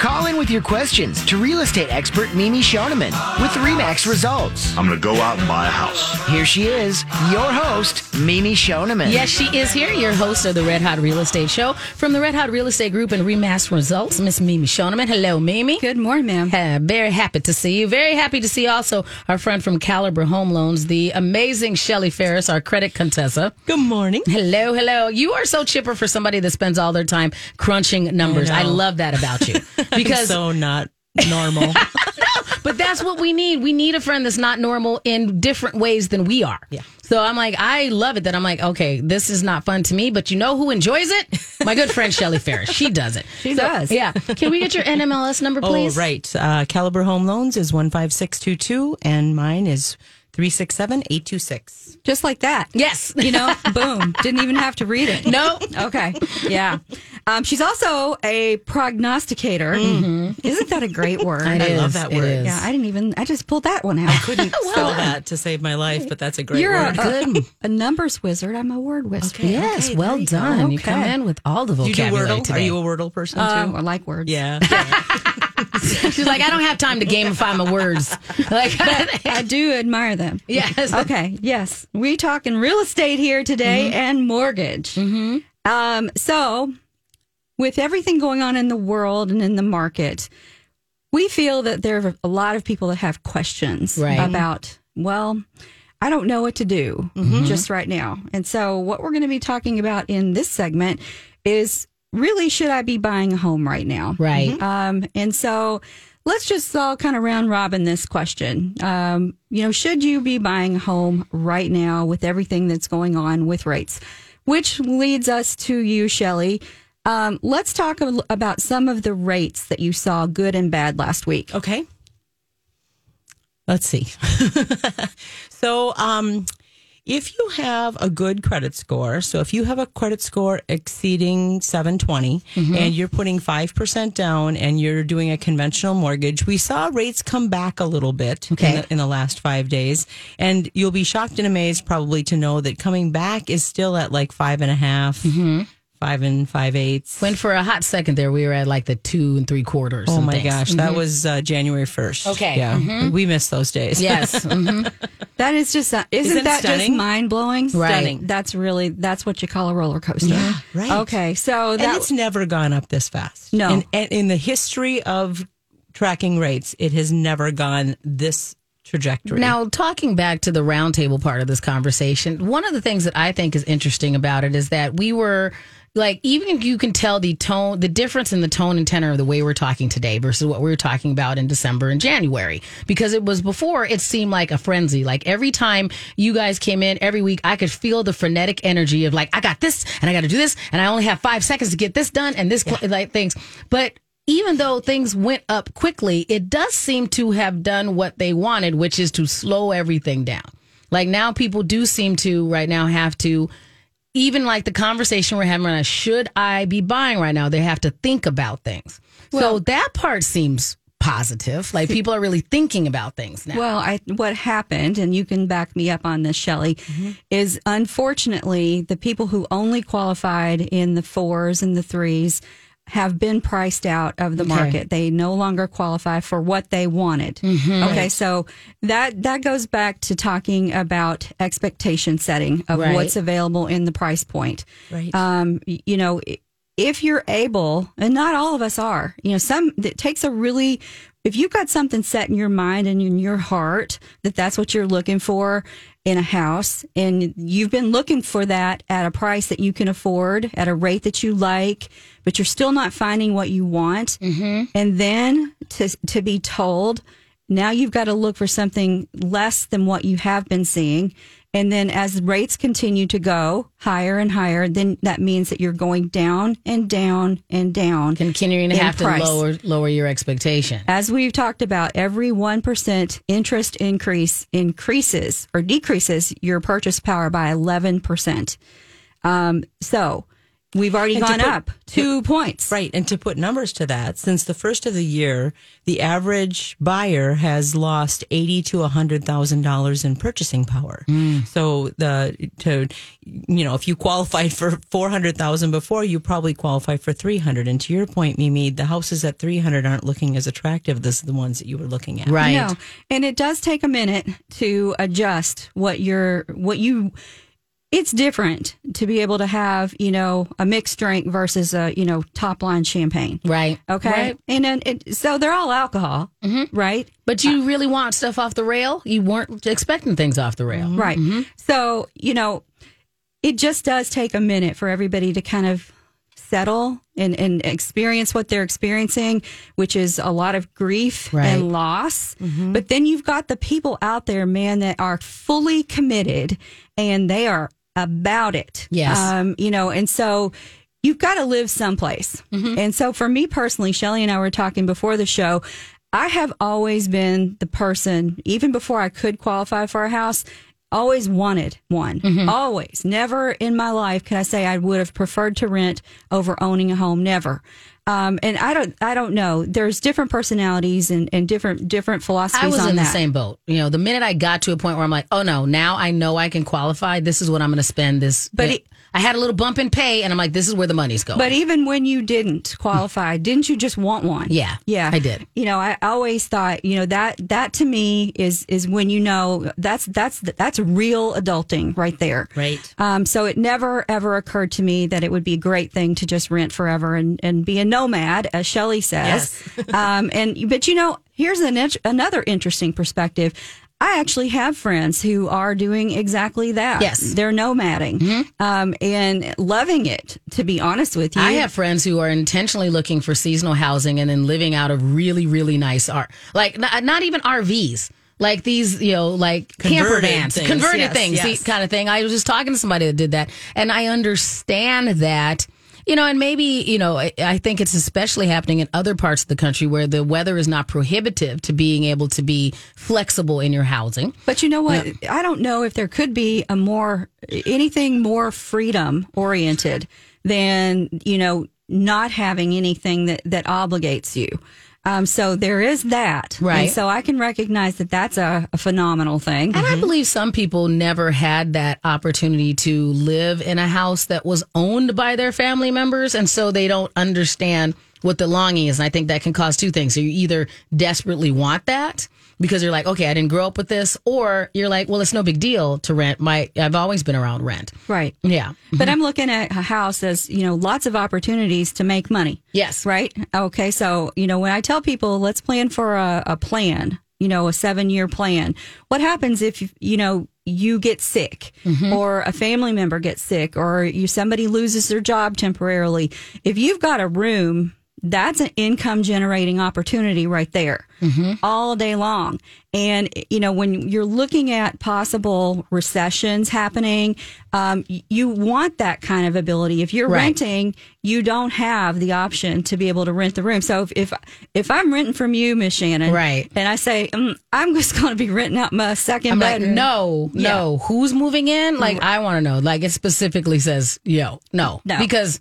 Call in with your questions to real estate expert Mimi Shoneman with Remax Results. I'm going to go out and buy a house. Here she is, your host, Mimi Shoneman. Yes, she is here, your host of the Red Hot Real Estate Show from the Red Hot Real Estate Group and Remax Results, Miss Mimi Shoneman. Hello, Mimi. Good morning, ma'am. Uh, very happy to see you. Very happy to see also our friend from Caliber Home Loans, the amazing Shelly Ferris, our credit contessa. Good morning. Hello, hello. You are so chipper for somebody that spends all their time crunching numbers. I, know. love that about you because so not normal. but that's what we need. We need a friend that's not normal in different ways than we are. Yeah. So I'm like, I love it that I'm like, okay, this is not fun to me, but you know who enjoys it? My good friend Shelly Ferris. She does it. She does. Yeah. Can we get your NMLS number, please? Oh, right. Uh, Caliber Home Loans is 15622, and mine is 367826. Just like that. Yes. You know, boom. Didn't even have to read it. No. Okay. Yeah. Um, she's also a prognosticator. Isn't that a great word? It I love that word. Yeah, I didn't even, I just pulled that one out. I couldn't spell that to save my life, but that's a great You're word. a, a, a numbers wizard. I'm a word whisperer. Yes, Okay, well you go. done. You come in with all the Do you do vocabulary Wordle? today. Are you a Wordle person too? Uh, I like words. yeah. She's like, I don't have time to gamify my words. Like, I do admire them. yes. Okay. Yes. We talking real estate here today and mortgage. Mm-hmm. Um, so with everything going on in the world and in the market, we feel that there are a lot of people that have questions Right. about, well, I don't know what to do just right now. And so what we're going to be talking about in this segment is really should I be buying a home right now? Right. Um, and so let's just all kind of round robin this question. Um, you know, should you be buying a home right now with everything that's going on with rates? Which leads us to you, Shelly. Um, let's talk about some of the rates that you saw, good and bad, last week. Okay. Let's see. so, um, if you have a good credit score, so if you have a credit score exceeding 720 mm-hmm. and you're putting 5% down and you're doing a conventional mortgage, we saw rates come back a little bit Okay. in, the, in the last five days. And you'll be shocked and amazed probably to know that coming back is still at like five and a half, mm-hmm. Five and five eighths. When for a hot second there, we were at like the two and three quarters. Oh and my things. gosh, that was uh, January 1st. Okay. Yeah. We missed those days. Yes. Mhm. That is just, uh, isn't, Isn't that just mind blowing? Right. Stunning. That's really, that's what you call a roller coaster. Yeah, right. Okay. So And it's never gone up this fast. No. In, in in the history of tracking rates, it has never gone this trajectory. Now, talking back to the roundtable part of this conversation, one of the things that I think is interesting about it is that we were like, even if you can tell the tone, the difference in the tone and tenor of the way we're talking today versus what we were talking about in December and January. Because it was before, it seemed like a frenzy. Like every time you guys came in every week, I could feel the frenetic energy of like, I got this and I got to do this and I only have five seconds to get this done and this, cl- like things. But even though things went up quickly, it does seem to have done what they wanted, which is to slow everything down. Like now, people do seem to right now have to, even like the conversation we're having right now, should I be buying right now? They have to think about things. so that part seems positive. Like people are really thinking about things now. Well, I, what happened, and you can back me up on this, Shelly, Mm-hmm. is unfortunately the people who only qualified in the fours and the threes have been priced out of the market. They no longer qualify for what they wanted. Mm-hmm. Okay, so that that goes back to talking about expectation setting of Right. what's available in the price point. Right. Um, you know, if you're able, and not all of us are, you know, some it takes a really if you've got something set in your mind and in your heart that that's what you're looking for in a house and you've been looking for that at a price that you can afford at a rate that you like but you're still not finding what you want mm-hmm. and then to to be told now you've got to look for something less than what you have been seeing and then as rates continue to go higher and higher then that means that you're going down and down and down Continuing to have to lower lower your expectation. As we've talked about, every 1% interest increase increases or decreases your purchase power by 11%. Um, so we've already And gone put- up two points. Right. And to put numbers to that, since the first of the year, the average buyer has lost eighty to hundred thousand dollars in purchasing power. Mm. So the to you know, if you qualified for four hundred thousand before, you probably qualify for three hundred. And to your point, Mimi, the houses at three hundred aren't looking as attractive as the ones that you were looking at. Right. No, and it does take a minute to adjust what you're what you. It's different to be able to have you know a mixed drink versus a you know top line champagne. Right. Okay, Right. and then it, so they're all alcohol, mm-hmm. right? But you uh, really want stuff off the rail? You weren't expecting things off the rail. Right. Mm-hmm. So, you know, it just does take a minute for everybody to kind of settle and, and experience what they're experiencing, which is a lot of grief Right. and loss. Mm-hmm. But then you've got the people out there, man, that are fully committed and they are about it. Yes. Um, you know, and so you've got to live someplace. And so for me personally, Shelly and I were talking before the show. I have always been the person, even before I could qualify for a house, always wanted one. Always. Never in my life could I say I would have preferred to rent over owning a home. Never. Um, and I don't, I don't know. There's different personalities and, and different, different philosophies I was on in that. the same boat. You know, the minute I got to a point where I'm like, oh no, now I know I can qualify. This is what I'm going to spend this. But it- I had a little bump in pay, and I'm like, this is where the money's going. But even when you didn't qualify, didn't you just want one? Yeah, yeah, I did. You know, I always thought, you know, that that to me is is when you know that's that's that's real adulting right there. Right. Um, so it never ever occurred to me that it would be a great thing to just rent forever and and be a nomad, as Shelly says. um, and but you know, here's an another interesting perspective. I actually have friends who are doing exactly that. Yes. Mm-hmm. They're nomading um, and loving it, to be honest with you. I have friends who are intentionally looking for seasonal housing and then living out of really, really nice art, like not, not even RVs, like these, you know, like camper Converted vans, things, converted yes, things, yes. the kind of thing. I was just talking to somebody that did that, and I understand that. You know, and maybe, you know, I, I think it's especially happening in other parts of the country where the weather is not prohibitive to being able to be flexible in your housing. But you know what? I don't know if there could be a more anything more freedom oriented than you know not having anything that that obligates you. Um, so there is that, Right. And so I can recognize that that's a, a phenomenal thing. And I believe some people never had that opportunity to live in a house that was owned by their family members. And so they don't understand what the longing is. And I think that can cause two things. So you either desperately want that because you're like, okay, I didn't grow up with this, or you're like, well, it's no big deal to rent. My, I've always been around rent. Right. Yeah. But mm-hmm. I'm looking at a house as, you know, lots of opportunities to make money. Yes. Right. Okay. So, you know, when I tell people, let's plan for a, a plan, you know, a seven year plan, what happens if, you know, you get sick mm-hmm. or a family member gets sick or you, somebody loses their job temporarily? If you've got a room, that's an income generating opportunity right there all day long. And, you know, when you're looking at possible recessions happening, um, you want that kind of ability. If you're Right. renting, you don't have the option to be able to rent the room. So if, if, if I'm renting from you, Miss Shannon, Right. and I say, mm, I'm just going to be renting out my 2nd I'm like, bedroom. no, no. Who's moving in? Like, I want to know. Like, it specifically says, yo, no, No. because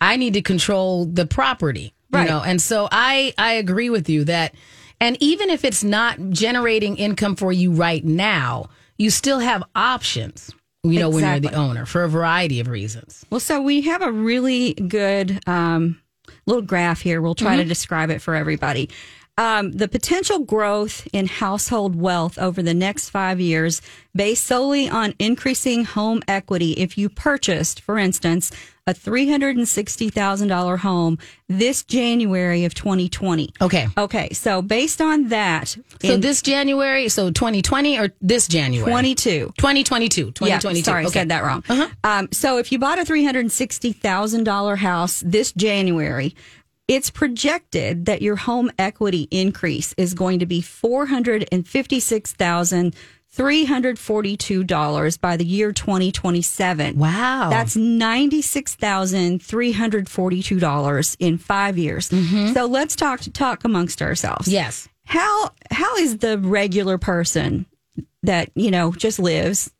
I need to control the property, Right. you know. And so I, I agree with you that, and even if it's not generating income for you right now, you still have options. You know, when you're the owner for a variety of reasons. Well, so we have a really good um, little graph here. We'll try to describe it for everybody. Um, the potential growth in household wealth over the next five years, based solely on increasing home equity. If you purchased, for instance, a $360,000 home this January of 2020. Okay. Okay. So based on that, So in this January, so 2020 or this January? 22, 2022. 2022. Yeah, sorry, I okay. said that wrong. Uh Um, so if you bought a three hundred sixty thousand dollar house this January, it's projected that your home equity increase is going to be four hundred and fifty six thousand three hundred forty two dollars by the year twenty twenty seven. Wow. That's ninety six thousand three hundred forty two dollars in five years. Mm-hmm. So let's talk talk amongst ourselves Yes. how how is the regular person that you know just lives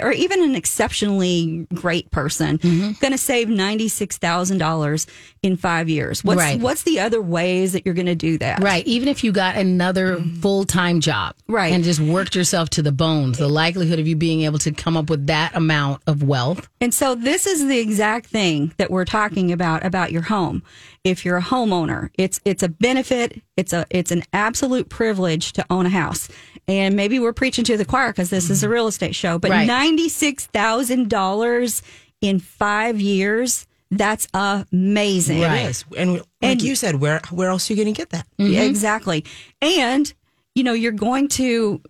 or even an exceptionally great person Mm-hmm. going to save $96,000 in 5 years? What's Right. what's the other ways that you're going to do that? Right. Even if you got another full time job. Right. And just worked yourself to the bones, the likelihood of you being able to come up with that amount of wealth. And so this is the exact thing that we're talking about about your home. If you're a homeowner, it's it's a benefit, it's a it's an absolute privilege to own a house. And maybe we're preaching to the choir because this is a real estate show, but Right. $96,000 in 5 years, that's amazing. Right. It is. And like And- you said, where where else are you going to get that? Mm-hmm. Yeah, Exactly. And you know, you're going to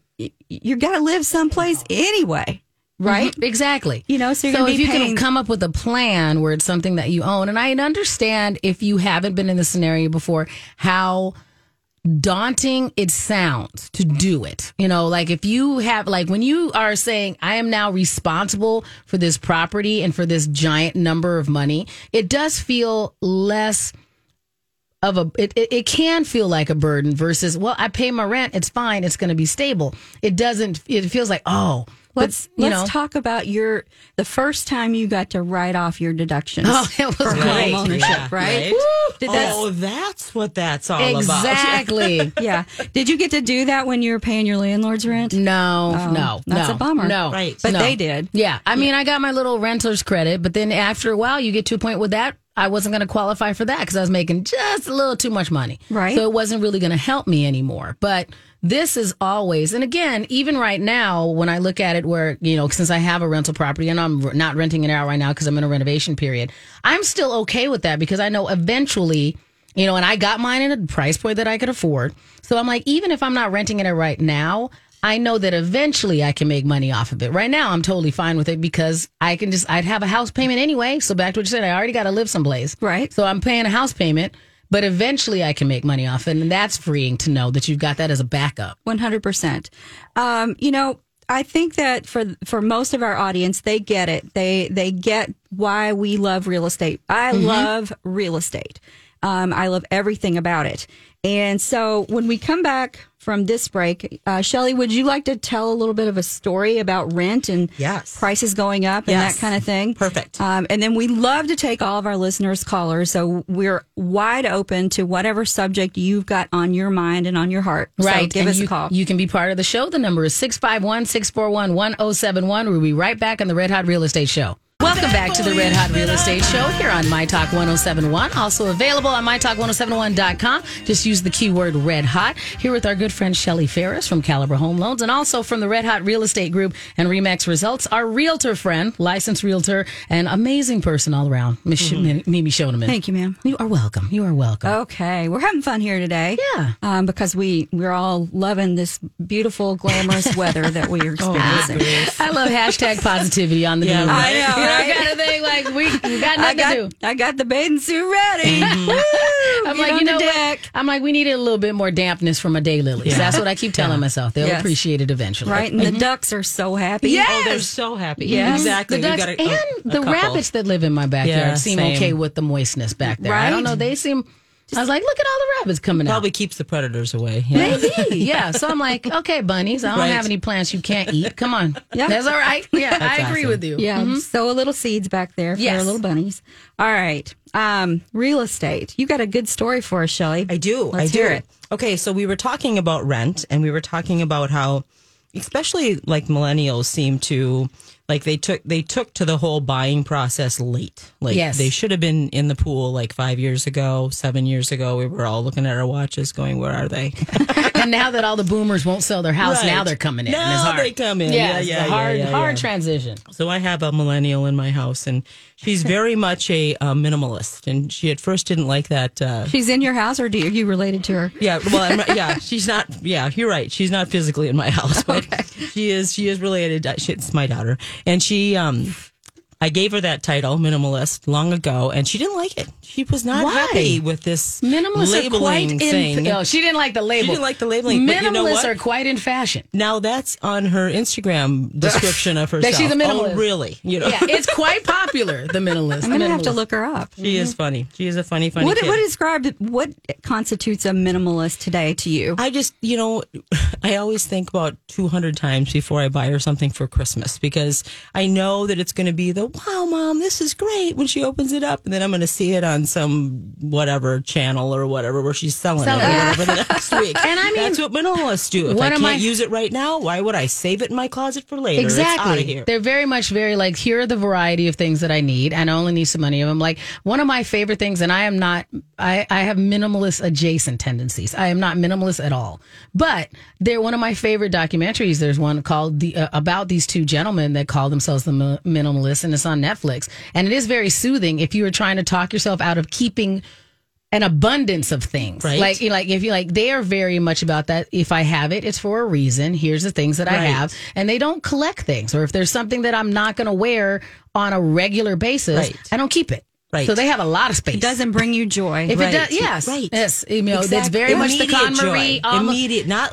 you're going to live someplace anyway, right? Mm-hmm. Exactly. You know, so you're so if you can come up with a plan where it's something that you own, and I understand if you haven't been in this scenario before, how daunting it sounds to do it. You know, like if you have, like when you are saying, I am now responsible for this property and for this giant number of money, it does feel less of a it, it, it can feel like a burden versus well i pay my rent it's fine it's going to be stable it doesn't it feels like oh Let's but, you let's know talk about your the first time you got to write off your deductions Oh, it was for great. home ownership, Yeah, right? right. Did that, oh, that's what that's all about. exactly yeah. Did you get to do that when you were paying your landlord's rent? no no Oh, that's no, a bummer. no Right. But no. they did. yeah i mean i got my little renter's credit but then after a while you get to a point with that I wasn't going to qualify for that because I was making just a little too much money. Right. So it wasn't really going to help me anymore. But this is always, and again, even right now, when I look at it where, you know, since I have a rental property and I'm not renting it out right now because I'm in a renovation period, I'm still okay with that because I know eventually, you know, and I got mine at a price point that I could afford. So I'm like, even if I'm not renting it right now, I know that eventually I can make money off of it. Right now, I'm totally fine with it because I can just, I'd have a house payment anyway. So back to what you said, I already got to live someplace. Right. So I'm paying a house payment, but eventually I can make money off it. And that's freeing to know that you've got that as a backup. One hundred percent. Um, you know, I think that for for most of our audience, they get it. They they get why we love real estate. I love real estate. Um, I love everything about it. And so when we come back from this break, uh, Shelly, would you like to tell a little bit of a story about rent and Yes. prices going up and Yes. that kind of thing? Perfect. Um, and then we love to take all of our listeners' callers. So we're wide open to whatever subject you've got on your mind and on your heart. So Right. give and us you, a call. You can be part of the show. The number is 651 641 1071. We'll be right back on the Red Hot Real Estate Show. Welcome back to the Red Hot Real Estate Show here on My Talk 1071. Also available on MyTalk1071.com. Just use the keyword Red Hot. Here with our good friend Shelly Ferris from Caliber Home Loans and also from the Red Hot Real Estate Group and Remax Results, our realtor friend, licensed realtor, and amazing person all around, Miss Sh- Mimi Shoneman. Thank you, ma'am. You are welcome. You are welcome. Okay, we're having fun here today. Yeah. um, because we we're all loving this beautiful, glamorous weather that we are experiencing. I love hashtag positivity on the Yeah, right. I know, right? kind of thing. Like we, we got I nothing got to do. I got the bathing suit ready. Mm-hmm. Woo! I'm Get like, you know the what? deck. I'm like, we needed a little bit more dampness from a daylilies. Yeah. That's what I keep telling myself. They'll Yes. appreciate it eventually. Right, and the ducks are so happy. Yeah. Oh, they're so happy. Yes. Exactly. The ducks got a- and a- a the couple. rabbits that live in my backyard Yeah, seem same. okay with the moistness back there. I don't know. They seem. I was like, look at all the rabbits coming Probably out. Probably keeps the predators away. Yeah. Maybe, yeah. So I'm like, okay, bunnies. I don't Right. have any plants you can't eat. Come on, Yeah. that's all right. Yeah, I agree awesome. with you. Yeah, sow a little seeds back there for Mm-hmm. Yes. our little bunnies. All right, um, real estate. You got a good story for us, Shelly. I do. Let's I do. it. Okay, so we were talking about rent and we were talking about how especially like millennials seem to like they took they took to the whole buying process late. Like Yes. they should have been in the pool like 5 years ago, 7 years ago. We were all looking at our watches going, "Where are they?" And now that all the boomers won't sell their house, Right. now they're coming in. and Now it's hard. they come in. Yeah, Yeah, it's yeah, a hard, yeah, yeah, hard yeah. transition. So I have a millennial in my house, and she's very much a, uh minimalist. And she at first didn't like that. Uh, She's in your house, or do you, are you related to her? yeah, well, I'm, yeah, she's not. Yeah, you're right. She's not physically in my house, but she is. She is related. she- It's my daughter, and she. um I gave her that title, minimalist, long ago, and she didn't like it. She was not Why? happy with this Minimalists are quite labeling in. thing. oh, she didn't like the label. She didn't like the labeling, but Minimalists you know are quite in fashion. now that's on her Instagram description of herself. That she's a oh, minimalist. Oh, really? You know, Yeah, it's quite popular. The minimalist. I'm gonna have to look her up. she is mm-hmm. funny. She is a funny, funny What kid. what described what constitutes a minimalist today to you? I just, you know, I always think about 200 times before I buy her something for Christmas because I know that it's going to be the, wow, mom, this is great when she opens it up. And then I'm going to see it on some whatever channel or whatever where she's selling, Selling it or whatever the next week. And I mean- that's what minimalists do. If I can't my- use it right now, why would I save it in my closet for later? It's Exactly. here. They're very much very like here are the variety of things that I need, and I only need so many of them. Like one of my favorite things, and I am not. I I have minimalist adjacent tendencies. I am not minimalist at all. But they're one of my favorite documentaries. There's one called the uh, about these two gentlemen that call themselves the mi- minimalists, and it's on Netflix. And it is very soothing if you are trying to talk yourself out of keeping an abundance of things. Right. Like, like if you like, they are very much about that. If I have it, it's for a reason. Here's the things that I have, and they don't collect things. Or if there's something that I'm not going to wear on a regular basis, Right. I don't keep it. Right. So they have a lot of space. It doesn't bring you joy. If Right. it does, yes, Right. yes. You know, that's Exactly. very much the Immediate Con Marie. joy. Immediate, not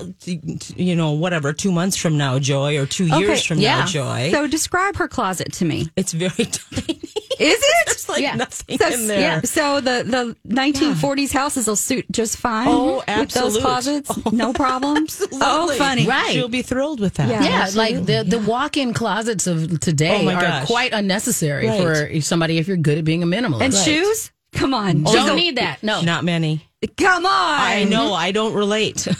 you know whatever. Two months from now, joy, or two years from yeah. now, joy. So describe her closet to me. it's very tiny. Is it? There's like Yeah. nothing So, in there. yeah, so the, the 1940s houses will suit just fine Oh, absolutely. with those absolute. closets. Oh. No problems. Oh, funny. Right. She'll be thrilled with that. Yeah. yeah, like the the walk-in closets of today Oh are gosh. quite unnecessary Right. for somebody if you're good at being a minimalist. And Right. shoes? Come on. Don't Just- need that. No. Not many. Come on. I know. I don't relate.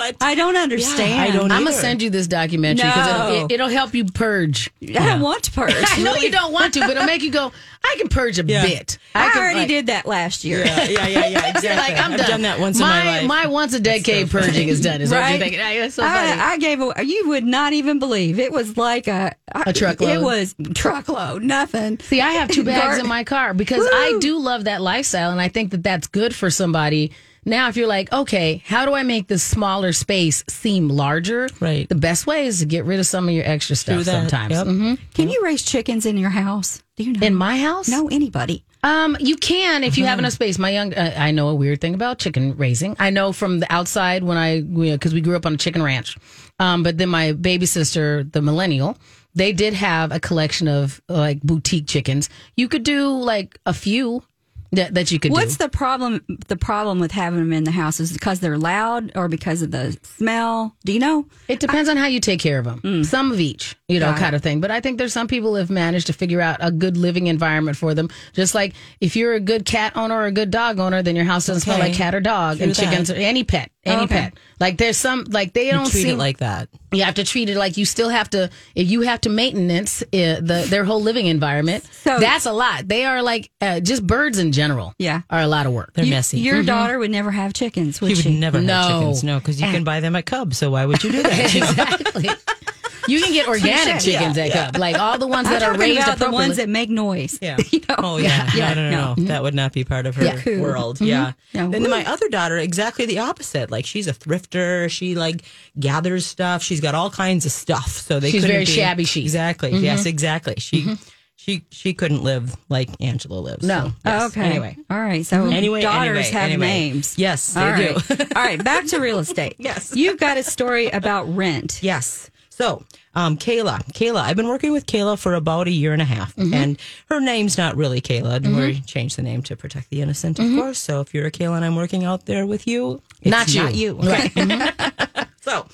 but I don't understand. I don't I'm gonna send you this documentary because No. it'll, it, it'll help you purge. I don't want to purge. I know you don't want to, but it'll make you go. I can purge a Yeah. bit. I, can, already like- did that last year. yeah, yeah, yeah, yeah. Exactly. Like I'm I've done. done that once my, in my life. My once a decade purging is done. Is what Right. you're thinking. Ay, That's so. I, I gave a, you would not even believe it was like a A truckload. It was truckload, nothing. See, I have two bags Gar- in my car because I do love that lifestyle, and I think that that's good for somebody. Now, if you're like, okay, how do I make this smaller space seem larger? Right. The best way is to get rid of some of your extra stuff. Sometimes Yep. Mhm. Can you raise chickens in your house? Do you know? in my house, no, anybody. Um, you can if you have enough space. My young, uh, I know a weird thing about chicken raising. I know from the outside when I, because we grew up on a chicken ranch. Um, but then my baby sister, the millennial, they did have a collection of like boutique chickens. You could do like a few that, that you could What's do. the problem? The problem with having them in the house is because they're loud or because of the smell. Do you know? It depends on how you take care of them. Some of each, you know, Got it. kind of thing. But I think there's some people who have managed to figure out a good living environment for them. Just like if you're a good cat owner or a good dog owner, then your house doesn't smell like cat or dog. True and that. chickens or any pet, any Okay. pet. Like there's some like they You don't treat seem it like that. you have to treat it like you still have to if you have to maintenance uh, the their whole living environment. So- that's a lot. They are like uh, just birds in general. Yeah. are a lot of work. They're You- messy. Your mm-hmm. daughter would never have chickens, would She would never No. have chickens. No, because you can eh. buy them at Cub. So why would you do that? Exactly. You can get organic chickens at Cub, like all the ones I'm that are talking raised about the appropriately. ones that make noise. Yeah. You know? Oh yeah. No, no, no, no. That would not be part of her Yeah. Cool. world. Mm-hmm. Yeah. No. And then my other daughter, exactly the opposite. Like she's a thrifter. She like gathers stuff. She's got all kinds of stuff. So they She's couldn't very be- shabby chic. Exactly. Mm-hmm. Yes. Exactly. She. She she couldn't live like Angela lives. No. So, yes. Okay. Anyway. All right. So Anyway, daughters anyway, have anyway. names. Yes, they All do. All right. Back to real estate. Yes. You've got a story about rent. Yes. So, um, Kayla, Kayla, I've been working with Kayla for about a year and a half, Mm-hmm. and her name's not really Kayla. We changed the name to protect the innocent, of course. So, if you're a Kayla and I'm working out there with you, it's Not you. Not you. Right. So,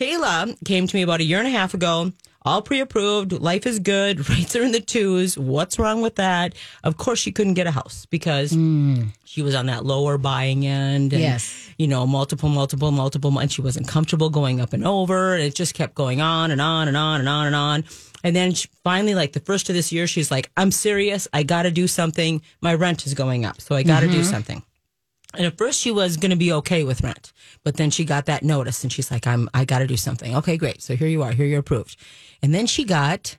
Kayla came to me about a year and a half ago. All pre-approved. Life is good. Rates are in the twos. What's wrong with that? Of course, she couldn't get a house because hmm. she was on that lower buying end. And, Yes. You know, multiple, multiple, multiple, and she wasn't comfortable going up and over. It just kept going on and on and on and on and on. And then she, finally, like the first of this year, she's like, "I'm serious. I got to do something. My rent is going up, so I got to do mm-hmm. something." And at first she was going to be okay with rent, but then she got that notice and she's like, I'm, I got to do something. Okay, great. So here you are. Here you're approved. And then she got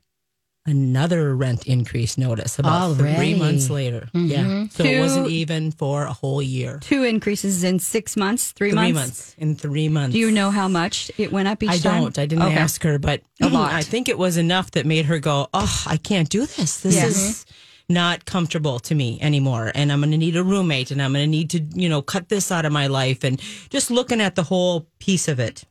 another rent increase notice about Already. three months later. Mm-hmm. Yeah. So it wasn't even for a whole year. Two increases in six months, three, Three months. months. In three months. Do you know how much it went up each I time? don't. I didn't Okay. ask her, but A lot. I think it was enough that made her go, "Oh, I can't do this. This is mm-hmm. Not comfortable to me anymore, and I'm going to need a roommate, and I'm going to need to, you know, cut this out of my life." And just looking at the whole piece of it,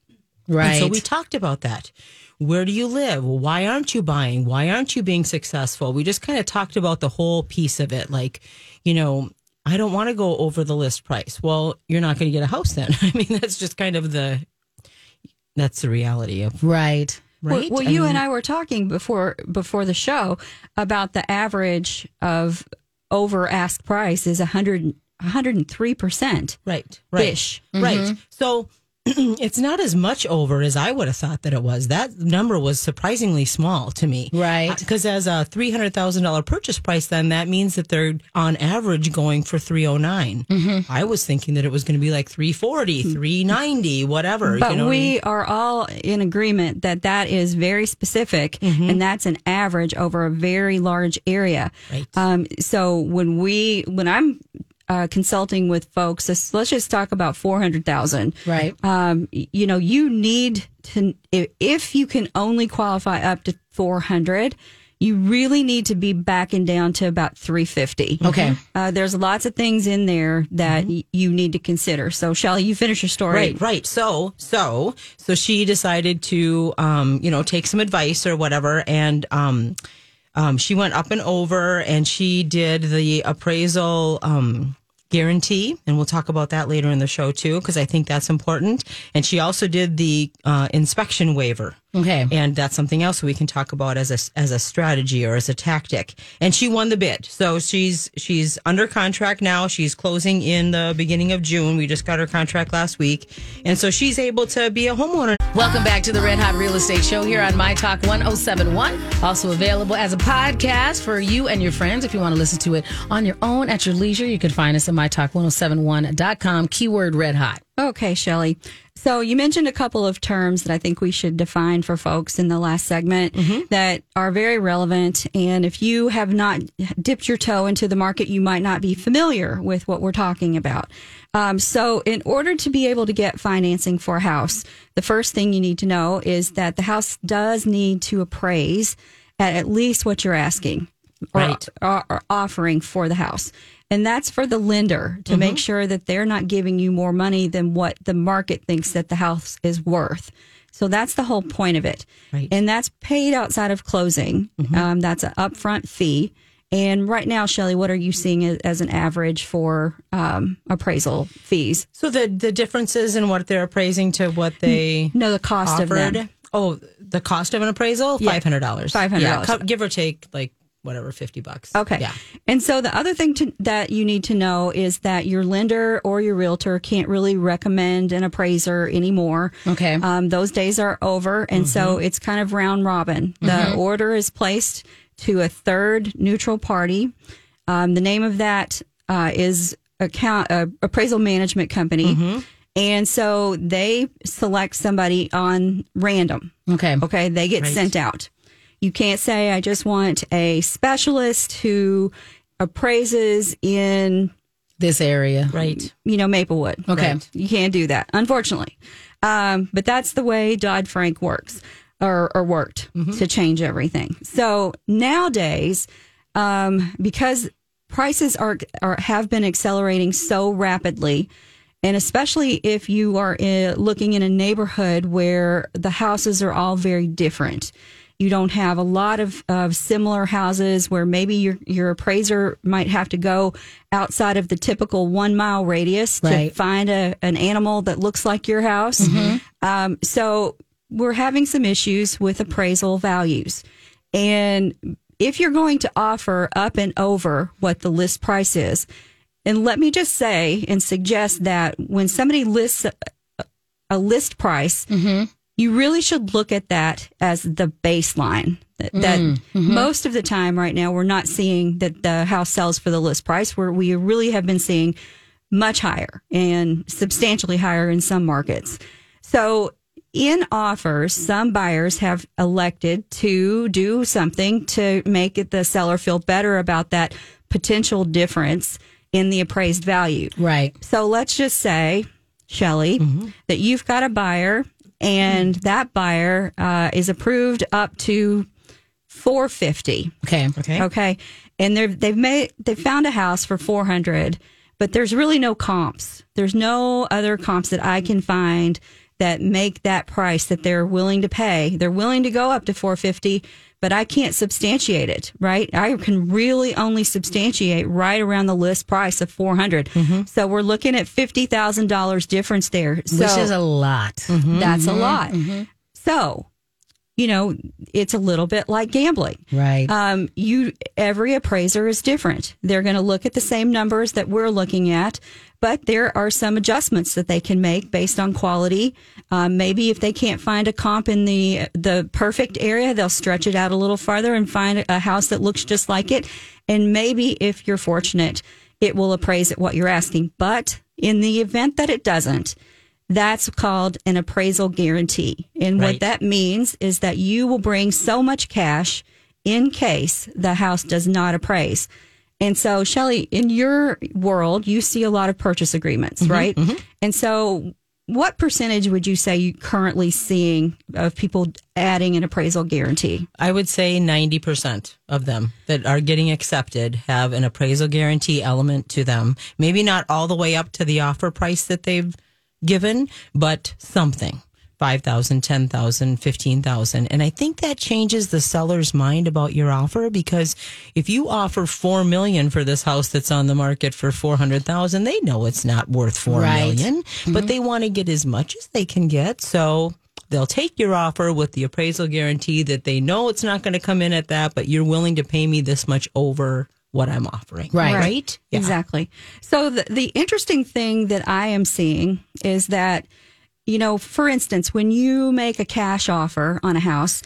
Right. And so we talked about that. Where do you live? Why aren't you buying? Why aren't you being successful? We just kind of talked about the whole piece of it. Like, you know, I don't want to go over the list price. Well, you're not going to get a house then. I mean, that's just kind of the, that's the reality of, right. Right? Well, well you and I were talking before before the show about the average of over ask price is 100 103%. Right, right, Ish. right. Mm-hmm. So it's not as much over as I would have thought that it was. That number was surprisingly small to me, Right. Because as a three hundred thousand dollar purchase price, then that means that they're on average going for three oh I was thinking that it was going to be like 340, 390, whatever. But you know what I we mean? are all in agreement that that is very specific Mm-hmm. and that's an average over a very large area. Right. Um, so when we, when I'm uh, consulting with folks, let's, let's just talk about 400,000. Right. Um, you know, you need to, if, you can only qualify up to 400, you really need to be backing down to about 350. Okay. Uh, there's lots of things in there that y- you need to consider. So, Shelly, you finish your story. Right, right. So, so, so she decided to, um, you know, take some advice or whatever, and um, um, she went up and over, and she did the appraisal um, guarantee, and we'll talk about that later in the show too, because I think that's important. And she also did the uh, inspection waiver. Okay. And that's something else we can talk about as a as a strategy or as a tactic. And she won the bid, so she's she's under contract now. She's closing in the beginning of June. We just got her contract last week, and so she's able to be a homeowner. Welcome back to the Red Hot Real Estate Show here on My Talk 1071. Also available as a podcast for you and your friends. If you want to listen to it on your own at your leisure, you can find us at mytalk1071.com, keyword red hot. Okay, Shelly. So you mentioned a couple of terms that I think we should define for folks in the last segment that are very relevant. And if you have not dipped your toe into the market, you might not be familiar with what we're talking about. Um, so in order to be able to get financing for a house, the first thing you need to know is that the house does need to appraise at at least what you're asking or, Right. or, or offering for the house. And that's for the lender to Mm-hmm. make sure that they're not giving you more money than what the market thinks that the house is worth. So that's the whole point of it. Right. And that's paid outside of closing. Um, that's an upfront fee. And right now, Shelly, what are you seeing as, an average for um, appraisal fees? So the the differences in what they're appraising to what they No, the cost of offered. them. Oh, the cost of an appraisal Yeah. five hundred dollars. $500. Yeah, give or take like whatever fifty bucks. Okay. Yeah. And so the other thing to, that you need to know is that your lender or your realtor can't really recommend an appraiser anymore. Okay. Um, those days are over. And so Mm-hmm. it's kind of round robin. The order is placed to a third neutral party. Um, the name of that uh, is account uh, appraisal management company. Mm-hmm. And so they select somebody on random. Okay. Okay, they get Right. sent out. You can't say, I just want a specialist who appraises in, This area. Right. you know, Maplewood. Okay. Right. You can't do that, unfortunately. Um, but that's the way Dodd Frank works or, or worked to change everything. So nowadays, um, because prices are, are have been accelerating so rapidly, and especially if you are uh, looking in a neighborhood where the houses are all very different. You don't have a lot of, of similar houses where maybe your your appraiser might have to go outside of the typical one mile radius Right. to find a, an animal that looks like your house. Um, so we're having some issues with appraisal values. And if you're going to offer up and over what the list price is, and let me just say and suggest that when somebody lists a, a list price, you really should look at that as the baseline. That, that mm, mm-hmm. most of the time right now, we're not seeing that the house sells for the list price, where we really have been seeing much higher and substantially higher in some markets. So in offers, some buyers have elected to do something to make it the seller feel better about that potential difference in the appraised value. Right. So let's just say, Shelly, mm-hmm. that you've got a buyer and that buyer uh, is approved up to 450. Okay. Okay. Okay. And they've they've made they found a house for 400, but there's really no comps. There's no other comps that I can find that make that price that they're willing to pay. They're willing to go up to 450, but I can't substantiate it, right? I can really only substantiate right around the list price of 400. Mm-hmm. So we're looking at $50,000 difference there. So Which is a lot. Mm-hmm. that's a mm-hmm. lot. So, you know, it's a little bit like gambling. Right. Um, you every appraiser is different. They're going to look at the same numbers that we're looking at, but there are some adjustments that they can make based on quality. Um, maybe if they can't find a comp in the the perfect area, they'll stretch it out a little farther and find a house that looks just like it. And maybe if you're fortunate, it will appraise at what you're asking. But in the event that it doesn't, that's called an appraisal guarantee. And what that means is that you will bring so much cash in case the house does not appraise. And so, Shelly, in your world, you see a lot of purchase agreements, right? And so, what percentage would you say you currently seeing of people adding an appraisal guarantee? I would say 90% of them that are getting accepted have an appraisal guarantee element to them. Maybe not all the way up to the offer price that they've given, but something. 5,000, 10,000, 15,000. And I think that changes the seller's mind about your offer because if you offer 4 million for this house that's on the market for 400,000, they know it's not worth four Right. million, but mm-hmm. they want to get as much as they can get. So they'll take your offer with the appraisal guarantee that they know it's not going to come in at that, but you're willing to pay me this much over what I'm offering. Right. Right? Yeah. Exactly. So the, the interesting thing that I am seeing is that, you know, for instance, when you make a cash offer on a house,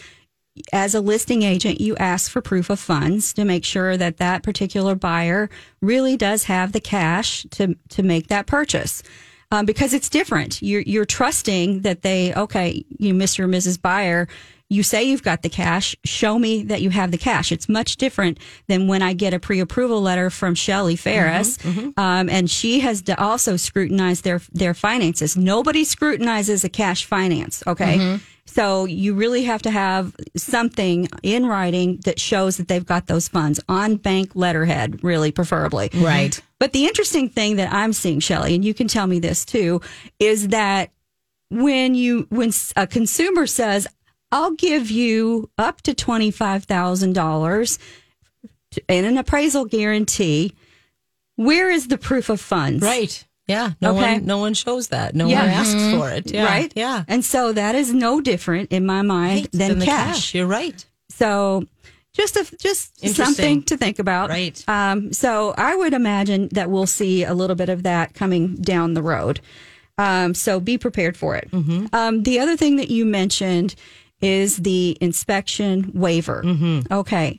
as a listing agent, you ask for proof of funds to make sure that that particular buyer really does have the cash to to make that purchase. Um, because it's different. You're you're trusting that they okay, you Mr. or Mrs. Buyer, you say you've got the cash. Show me that you have the cash. It's much different than when I get a pre-approval letter from Shelly Ferris, mm-hmm, mm-hmm. um, and she has also scrutinized their their finances. Nobody scrutinizes a cash finance. Okay. Mm-hmm. So you really have to have something in writing that shows that they've got those funds on bank letterhead, really preferably. Right. But the interesting thing that I'm seeing, Shelly, and you can tell me this too, is that when you when a consumer says, "I'll give you up to twenty five thousand dollars in an appraisal guarantee," where is the proof of funds? Right. Yeah. No Okay. one no one shows that. No Yeah. one asks for it. Yeah. Right? Yeah. And so that is no different in my mind Right. than Than the cash. You're right. So just a, just something to think about. Right. Um, so I would imagine that we'll see a little bit of that coming down the road. Um, so be prepared for it. Mm-hmm. Um, the other thing that you mentioned is the inspection waiver. Mm-hmm. Okay.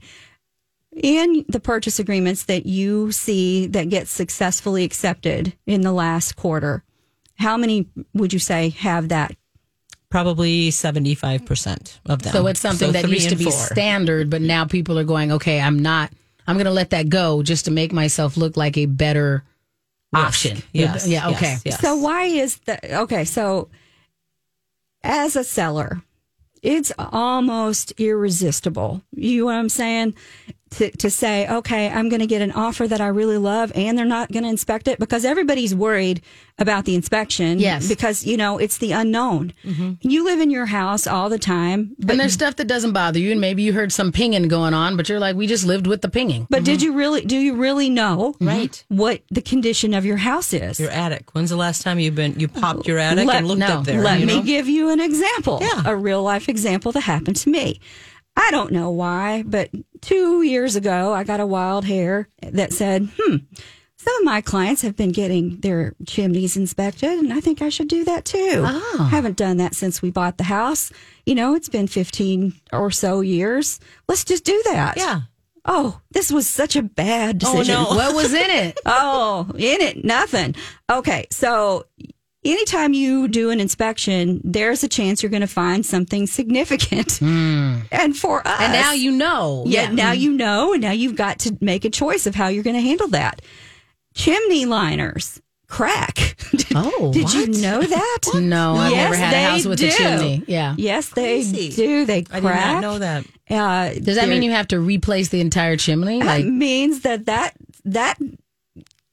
In the purchase agreements that you see that get successfully accepted in the last quarter, how many would you say have that Probably 75% of them. So it's something So that used to be four. standard, but now people are going, okay, I'm not, I'm going to let that go just to make myself look like a better option. Yes. Yeah. Okay. yes. So why is that? Okay, so as a seller, it's almost irresistible. You know what I'm saying? To, to say, okay, I'm going to get an offer that I really love and they're not going to inspect it because everybody's worried about the inspection. Yes. Because, you know, it's the unknown. Mm-hmm. You live in your house all the time. But, and there's stuff that doesn't bother you, and maybe you heard some pinging going on, but you're like, we just lived with the pinging. but did mm-hmm. you really, do you really know mm-hmm. Right. what the condition of your house is? Your attic. When's the last time you've been you popped your attic Let- and looked no, up there? Let me know? give you an example. Yeah. A real life example that happened to me. I don't know why, but two years ago, I got a wild hair that said, hmm, some of my clients have been getting their chimneys inspected, and I think I should do that too. Ah. Haven't done that since we bought the house. You know, it's been 15 or so years. Let's just do that. Yeah. Oh, this was such a bad Oh, decision. no. What was in it? Oh, in it, nothing. Okay, so anytime you do an inspection, there's a chance you're going to find something significant. And for us. And now you know. yeah, now you know, and now you've got to make a choice of how you're going to handle that. Chimney liners crack. did, Oh, did you know that? No, I've never had a house with do. a chimney. Yeah. Yes, they Crazy. do. They crack. I did not know that. Uh, Does that mean you have to replace the entire chimney? That Like, means that that that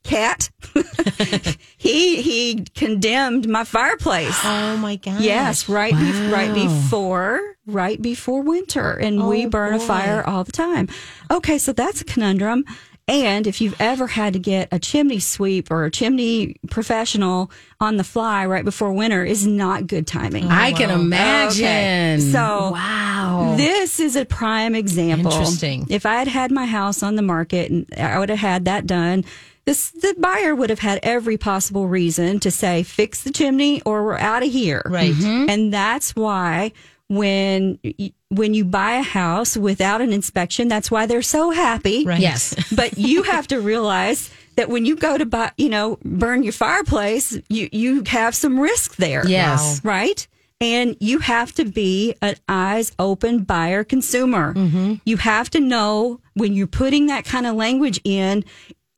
cat he he condemned my fireplace. Oh my god. Yes, right, be- right before, right before winter, and we Oh, burn a fire all the time. Okay, so that's a conundrum. And if you've ever had to get a chimney sweep or a chimney professional on the fly right before winter, is not good timing. I can imagine. Okay. So wow. this is a prime example. Interesting. If I had had my house on the market and I would have had that done, this the buyer would have had every possible reason to say fix the chimney or we're out of here. Right. Mm-hmm. And that's why when when you buy a house without an inspection, that's why they're so happy. Right. Yes. But you have to realize that when you go to buy, you know, burn your fireplace, you you have some risk there Yes. right? And you have to be an eyes open buyer consumer. Mm-hmm. You have to know when you're putting that kind of language in,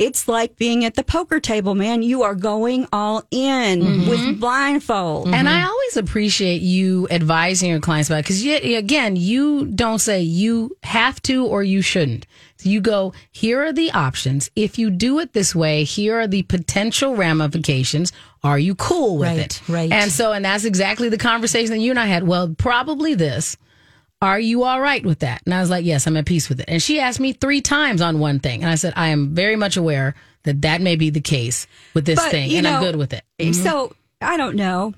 it's like being at the poker table, man. You are going all in mm-hmm. with blindfold. Mm-hmm. And I always appreciate you advising your clients about it because, again, you don't say you have to or you shouldn't. You go, here are the options. If you do it this way, here are the potential ramifications. Are you cool with Right, it? right. And so, and that's exactly the conversation that you and I had. Well, probably this. Are you all right with that? And I was like, yes, I'm at peace with it. And she asked me three times on one thing. And I said, I am very much aware that that may be the case with this But, thing. And I'm good with it. So mm-hmm. I don't know.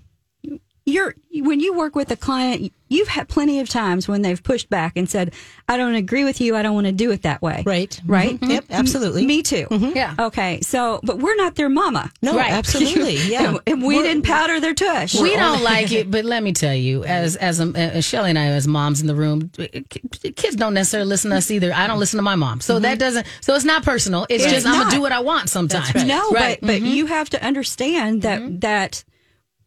You're when you work with a client, you've had plenty of times when they've pushed back and said, "I don't agree with you. I don't want to do it that way." Right. Mm-hmm. Right. Mhm. Yep, mm-hmm. absolutely. Me too. Mm-hmm. Yeah. Okay. So, but we're not their mama. No, Right. absolutely. Yeah. And, and we didn't powder their tush. We don't like it, but let me tell you, as as um, uh, Shelly and I, as moms in the room, uh, kids don't necessarily listen to us either. I don't listen to my mom, so that doesn't. So it's not personal. It's, It's just I'm gonna do what I want sometimes. right. No, right. but but you have to understand that that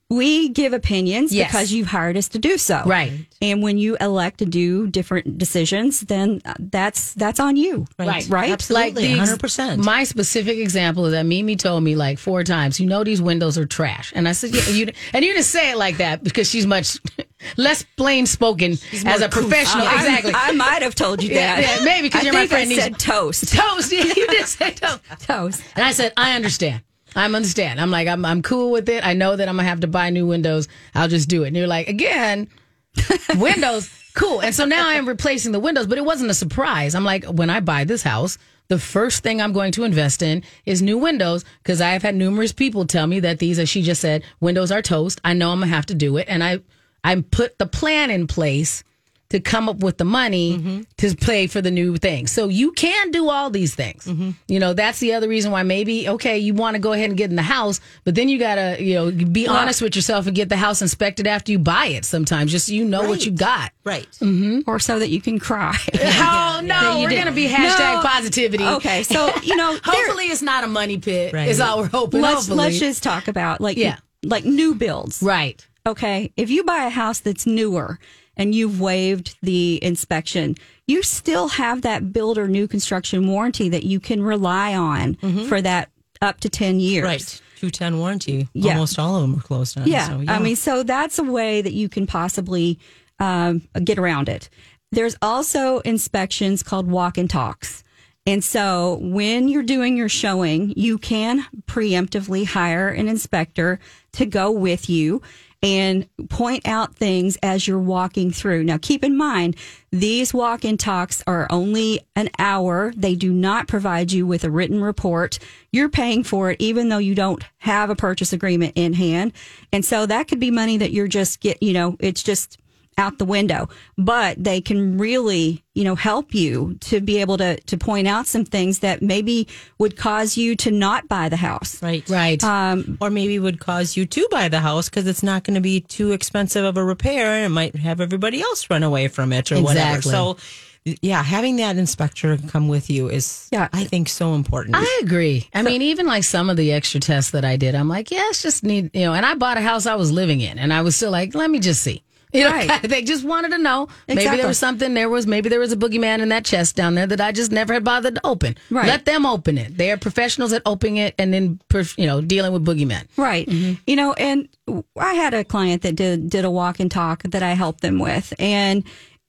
we give opinions Yes. because you've hired us to do so. Right. And when you elect to do different decisions, then uh, that's that's on you. Right. Right. Absolutely. the 100%. My specific example is that Mimi told me like four times, you know, these windows are trash. And I said, yeah, you, and you didn't say it like that because she's much less plain spoken as a professional. I- exactly. I, might have told you that. yeah, maybe because you're my think I friend. Nisa. said toast. toast. Yeah, you did say toast. Toast. And I said, I understand. I'm understand. I'm like, I'm, I'm cool with it. I know that I'm gonna have to buy new windows. I'll just do it. And you're like, again, windows, cool. And so now I am replacing the windows, but it wasn't a surprise. I'm like, when I buy this house, the first thing I'm going to invest in is new windows because I have had numerous people tell me that these, as she just said, windows are toast. I know I'm gonna have to do it, and I, I put the plan in place to come up with the money mm-hmm. to pay for the new thing. So you can do all these things. Mm-hmm. You know, that's the other reason why maybe, okay, you want to go ahead and get in the house, but then you got to, you know, be honest with yourself and get the house inspected after you buy it sometimes, just so you know what you got. right. Mm-hmm. Or so that you can cry. Oh, no, we're going to be hashtag No. positivity. Okay, so you know, Hopefully it's not a money pit, Right. is all we're hoping. let's Hopefully. let's just talk about like Yeah. like new builds. Right. Okay, if you buy a house that's newer and you've waived the inspection, you still have that builder new construction warranty that you can rely on for that up to 10 years. Right. 210 warranty. Yeah. Almost all of them are closed on. Yeah. So, I mean, so that's a way that you can possibly um, get around it. There's also inspections called walk and talks. And so when you're doing your showing, you can preemptively hire an inspector to go with you and point out things as you're walking through. Now, keep in mind, these walk in talks are only an hour. They do not provide you with a written report. You're paying for it, even though you don't have a purchase agreement in hand. And so that could be money that you're just get, you know, it's just out the window, but they can really, you know, help you to be able to, to point out some things that maybe would cause you to not buy the house. Right. Right. Um, Or maybe would cause you to buy the house because it's not going to be too expensive of a repair and it might have everybody else run away from it or whatever. So yeah, having that inspector come with you is, Yeah. I think, so important. I agree. I mean, even like some of the extra tests that I did, I'm like, yeah, it's just need, you know, and I bought a house I was living in and I was still like, let me just see. You know, Right. thing. Just wanted to know. Maybe there was something, there was, maybe there was a boogeyman in that chest down there that I just never had bothered to open. Right. Let them open it. They are professionals at opening it and then, you know, dealing with boogeymen. Right. Mm-hmm. You know, and I had a client that did did a walk and talk that I helped them with and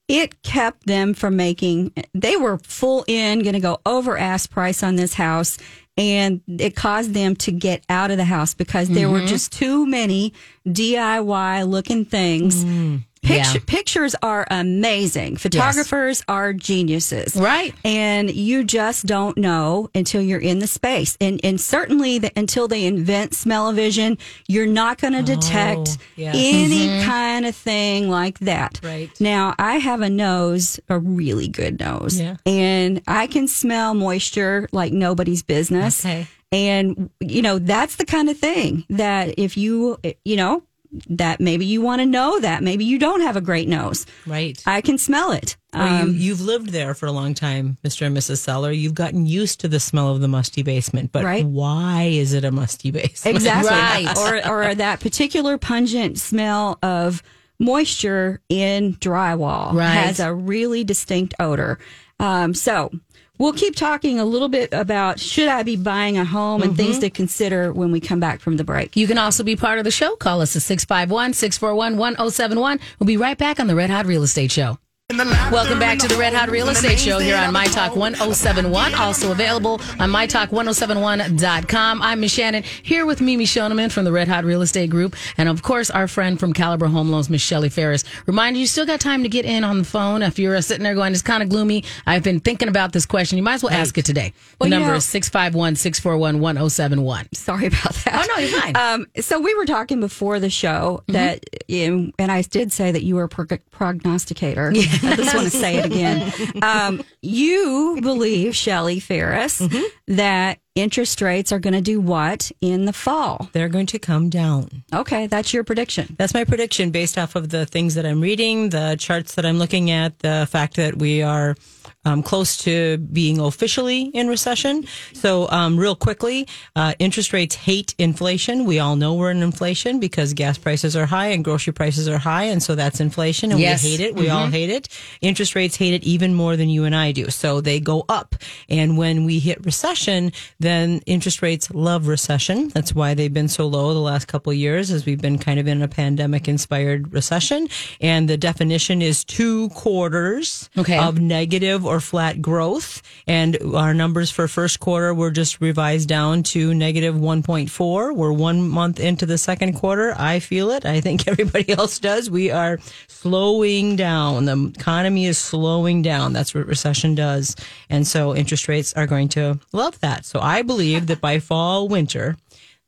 it kept them from making they were full in going to go over ask price on this house and it caused them to get out of the house because there were mm-hmm. just too many DIY looking things. Mm. Picture, Yeah. Pictures are amazing. Photographers are geniuses. Right. And you just don't know until you're in the space. And and certainly the, until they invent smell-o-vision, you're not going to oh, detect yes. any mm-hmm. kind of thing like that. Right. Now, I have a nose, a really good nose. Yeah. And I can smell moisture like nobody's business. Okay. And you know, that's the kind of thing that if you you know, that maybe you want to know that maybe you don't have a great nose. right. I can smell it. Or you, you've lived there for a long time, Mr. and Mrs. Seller. You've gotten used to the smell of the musty basement, but Right. why is it a musty basement? Exactly. Right. or or that particular pungent smell of moisture in drywall Right. has a really distinct odor. Um, so we'll keep talking a little bit about should I be buying a home and things mm-hmm. to consider when we come back from the break. You can also be part of the show. Call us at 651 641 1071. We'll be right back on the Red Hot Real Estate Show. Welcome back to the Red Hot Real Estate Show here on My Talk 1071. Also available on MyTalk1071.com. I'm Miss Shannon here with Mimi Shoneman from the Red Hot Real Estate Group. And of course, our friend from Caliber Home Loans, Miss Shelly Ferris. Reminder, you, still got time to get in on the phone. If you're sitting there going, it's kind of gloomy, I've been thinking about this question. You might as well ask it today. The Well, number know- is 651 641 1071. Sorry about that. Oh, no, you're fine. Um, so we were talking before the show that, um, and I did say that you were a prog- prognosticator. I just want to say it again. Um, you believe, Shelly Ferris, that interest rates are going to do what in the fall? They're going to come down. Okay, that's your prediction. That's my prediction based off of the things that I'm reading, the charts that I'm looking at, the fact that we are um, close to being officially in recession. So, um, real quickly, uh, interest rates hate inflation. We all know we're in inflation because gas prices are high and grocery prices are high, and so that's inflation, and Yes. we hate it. We all hate it. Interest rates hate it even more than you and I do. So they go up, and when we hit recession, then interest rates love recession. That's why they've been so low the last couple of years, as we've been kind of in a pandemic-inspired recession. And the definition is two quarters Okay. of negative or flat growth. And our numbers for first quarter were just revised down to negative 1.4. We're one month into the second quarter. I feel it. I think everybody else does. We are slowing down. The economy is slowing down. That's what recession does. And so interest rates are going to love that. So I believe that by fall, winter,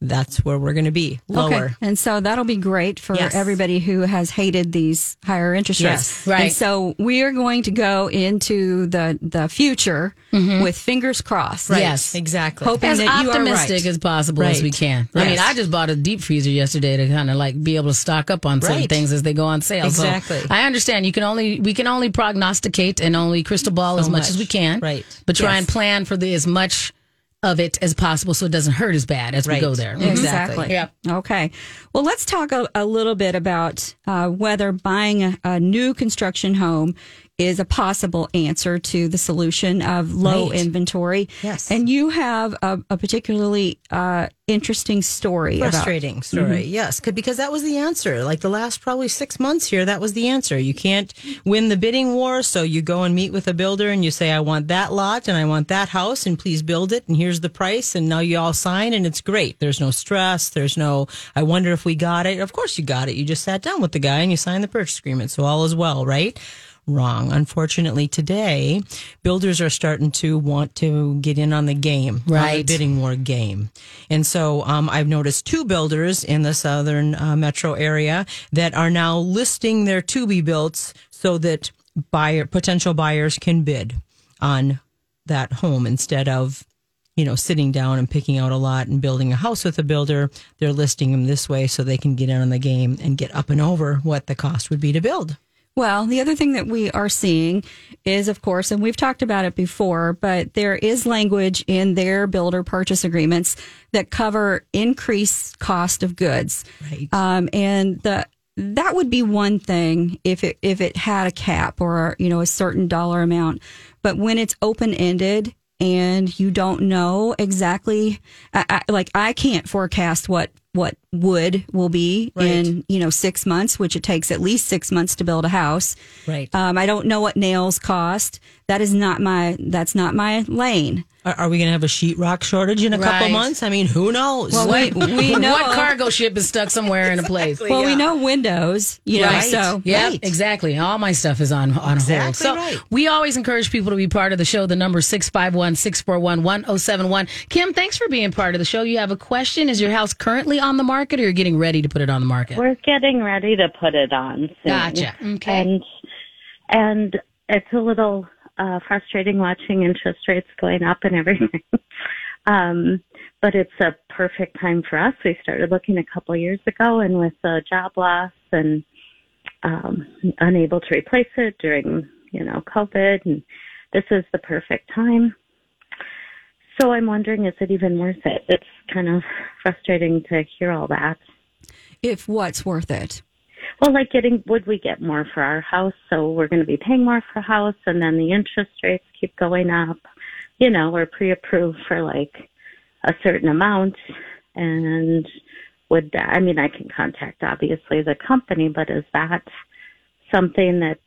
that's where we're going to be lower. Okay. And so that'll be great for Yes. everybody who has hated these higher interest Yes. rates. Right. And so we are going to go into the the future mm-hmm. with fingers crossed. Yes. Exactly. Hoping as that you are optimistic right. as possible as we can. I mean, I just bought a deep freezer yesterday to kind of like be able to stock up on certain Right. things as they go on sale. So Exactly. I understand you can only we can only prognosticate and only crystal ball as much, much. as we can. Right. But try Yes. and plan for the as much of it as possible so it doesn't hurt as bad as we go there. Yeah. Exactly. Yeah. Okay. Well, let's talk a, a little bit about uh, whether buying a, a new construction home is a possible answer to the solution of low Right. inventory. Yes. And you have a, a particularly uh, interesting story frustrating about. story Yes, because that was the answer like the last probably six months here that was the answer you can't win the bidding war so you go and meet with a builder and you say i want that lot and i want that house and please build it and here's the price and now you all sign and it's great there's no stress there's no i wonder if we got it of course you got it you just sat down with the guy and you signed the purchase agreement so all is well right wrong. Unfortunately, today builders are starting to want to get in on the game, on the Right. bidding war game, and so um, I've noticed two builders in the southern uh, metro area that are now listing their to be builts so that buyer potential buyers can bid on that home instead of you know sitting down and picking out a lot and building a house with a builder they're listing them this way so they can get in on the game and get up and over what the cost would be to build Well, the other thing that we are seeing is, of course, and we've talked about it before, but there is language in their builder purchase agreements that cover increased cost of goods. Right. Um, and the that would be one thing if it if it had a cap or you know a certain dollar amount, but when it's open ended and you don't know exactly, I, I, like I can't forecast what what wood will be in you know six months, which it takes at least six months to build a house. Right. Um, I don't know what nails cost. That is not my that's not my lane. Are, are we going to have a sheetrock shortage in a couple months? I mean, who knows? Well, we, we know what cargo ship is stuck somewhere in a place? Well, we know windows, you know. Right. So yeah, Right. exactly. All my stuff is on on Exactly hold. So right. we always encourage people to be part of the show. The number is 651-641-1071. Kim, thanks for being part of the show. You have a question. Is your house currently on the market or you're getting ready to put it on the market? We're getting ready to put it on soon. Gotcha. Okay. And and it's a little uh, frustrating watching interest rates going up and everything. um, but it's a perfect time for us. We started looking a couple years ago, and with the job loss and um, unable to replace it during you know COVID, and this is the perfect time. So I'm wondering, is it even worth it? It's kind of frustrating to hear all that. if what's worth it? Well, like getting, would we get more for our house? So we're going to be paying more for a house and then the interest rates keep going up. You know, we're pre-approved for like a certain amount and would that, I mean, I can contact obviously the company, but is that something that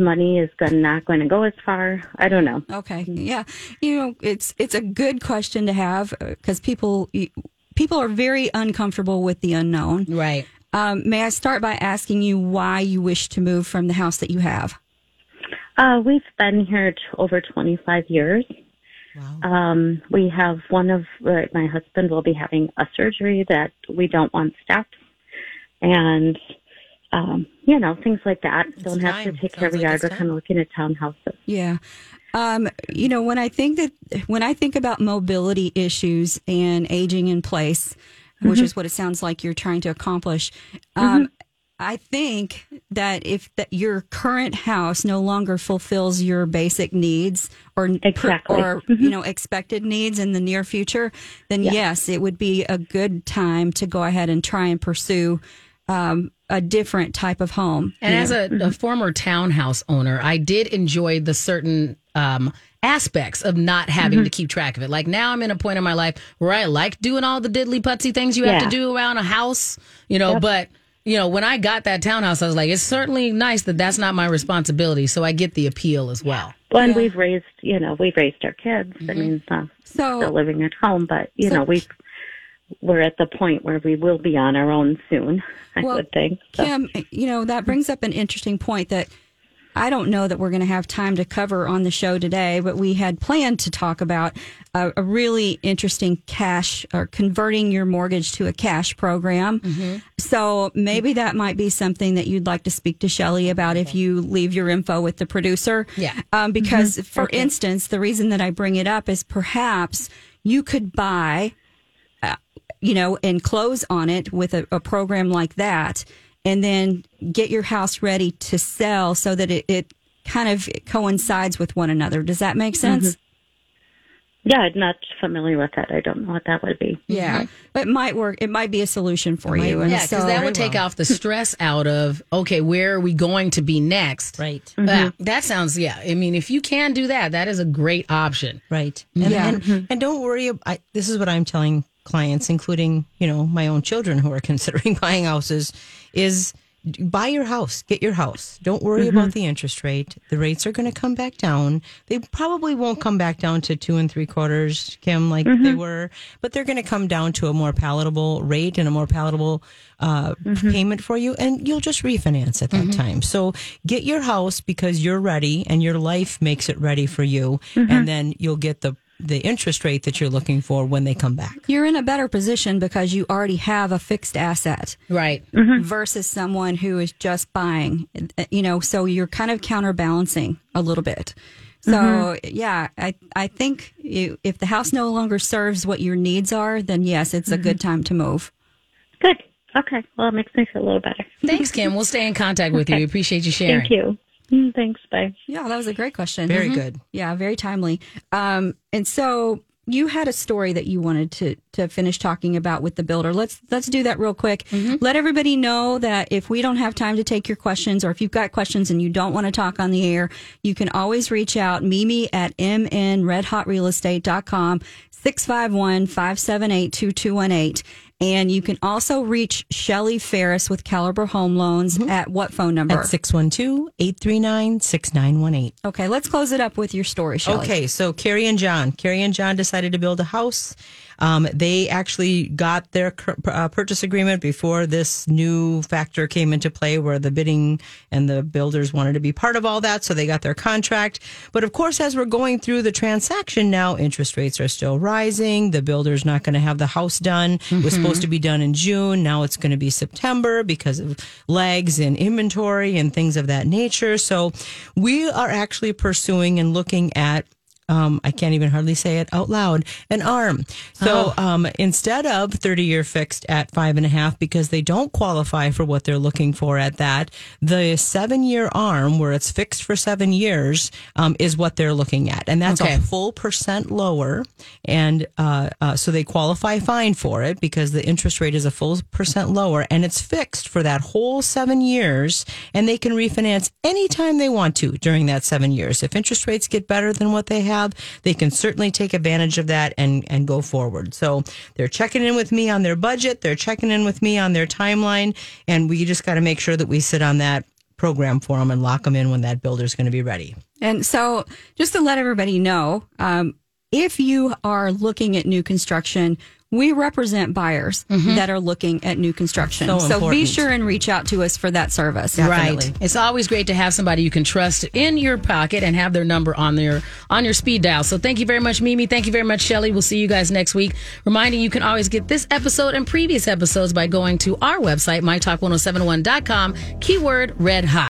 money is going, not going to go as far? I don't know. Okay, yeah, you know, it's it's a good question to have because people people are very uncomfortable with the unknown. right. Um, may I start by asking you why you wish to move from the house that you have? Uh, we've been here t- over 25 years. Um, we have one of uh, my husband will be having a surgery that we don't want stopped, and um, you know things like that. don't have to time. take care of a Sounds like yard. it's We're kind of looking at townhouses. Yeah. Um, you know, when I think that when I think about mobility issues and aging in place, which is what it sounds like you're trying to accomplish, um, I think that if that your current house no longer fulfills your basic needs or Exactly. or you know expected needs in the near future, then yes, it would be a good time to go ahead and try and pursue um, a different type of home. And as a, a former townhouse owner, I did enjoy the certain um, aspects of not having to keep track of it. Like now, I'm in a point in my life where I like doing all the diddly putsy things you have to do around a house, you know. But you know, when I got that townhouse, I was like, it's certainly nice that that's not my responsibility. So I get the appeal as well. Well, and we've raised, you know, we've raised our kids. I mean, uh, So- still living at home, but you So- know, we we're at the point where we will be on our own soon. I Well, would think. So. Kim, you know, that brings up an interesting point that I don't know that we're going to have time to cover on the show today, but we had planned to talk about a, a really interesting cash or converting your mortgage to a cash program. So maybe that might be something that you'd like to speak to Shelly about if you leave your info with the producer. Yeah. Um, because, for instance, the reason that I bring it up is perhaps you could buy you know, and close on it with a, a program like that, and then get your house ready to sell so that it, it kind of coincides with one another. Does that make sense? Mm-hmm. Yeah, I'm not familiar with that. I don't know what that would be. Yeah, mm-hmm. it might work. It might be a solution for you. And Yeah, because so, that would take off the stress out of okay, where are we going to be next? Right. Yeah, that sounds yeah. I mean, if you can do that, that is a great option. Right. And, Yeah. and, and don't worry. ab- I, this is what I'm telling clients, including, you know, my own children who are considering buying houses, is buy your house, get your house. Don't worry about mm-hmm. the interest rate. The rates are going to come back down. They probably won't come back down to two and three quarters, Kim, like they mm-hmm. were, but they're going to come down to a more palatable rate and a more palatable uh, mm-hmm. payment for you, and you'll just refinance at that time. So get your house because you're ready and your life makes it ready for you, and then you'll get the the interest rate that you're looking for when they come back. you're in a better position because you already have a fixed asset. Right. Mm-hmm. versus someone who is just buying uh, you know so you're kind of counterbalancing a little bit so mm-hmm. yeah i i think you, if the house no longer serves what your needs are then yes it's a good mm-hmm. time to move Good. Okay. Well, it makes me feel a little better. Thanks, Kim. We'll stay in contact with you. We appreciate you sharing. Thank you. Mm, Thanks. Bye. Yeah, that was a great question. Very Mhm. good. Yeah, very timely. Um, and so you had a story that you wanted to to finish talking about with the builder. Let's let's do that real quick. Let everybody know that if we don't have time to take your questions, or if you've got questions and you don't want to talk on the air, you can always reach out Mimi at mnredhotrealestate.com 651-578-2218. And you can also reach Shelly Ferris with Caliber Home Loans mm-hmm. at what phone number? At 612 839 6918. Okay, let's close it up with your story, Shelly. Okay, so Carrie and John. Carrie and John decided to build a house. Um, they actually got their uh, purchase agreement before this new factor came into play, where the bidding and the builders wanted to be part of all that. So they got their contract. But of course, as we're going through the transaction now, interest rates are still rising. The builder's not going to have the house done. It was supposed to be done in June. Now it's going to be September because of lags in inventory and things of that nature. So we are actually pursuing and looking at um, I can't even hardly say it out loud, an arm. So um, instead of 30 year fixed at five and a half, because they don't qualify for what they're looking for at that, the seven year arm, where it's fixed for seven years, um, is what they're looking at. And that's Okay. a full percent lower. And uh, uh, so they qualify fine for it because the interest rate is a full percent lower and it's fixed for that whole seven years. And they can refinance anytime they want to during that seven years. If interest rates get better than what they have, they can certainly take advantage of that and, and go forward. So they're checking in with me on their budget, they're checking in with me on their timeline, and we just got to make sure that we sit on that program for them and lock them in when that builder's going to be ready. And so, just to let everybody know, um, if you are looking at new construction, we represent buyers mm-hmm. that are looking at new construction. So So, be sure and reach out to us for that service. Right. It's always great to have somebody you can trust in your pocket and have their number on their on your speed dial. So thank you very much, Mimi. Thank you very much, Shelly. We'll see you guys next week. Reminding you can always get this episode and previous episodes by going to our website, mytalk1071.com, keyword red hot.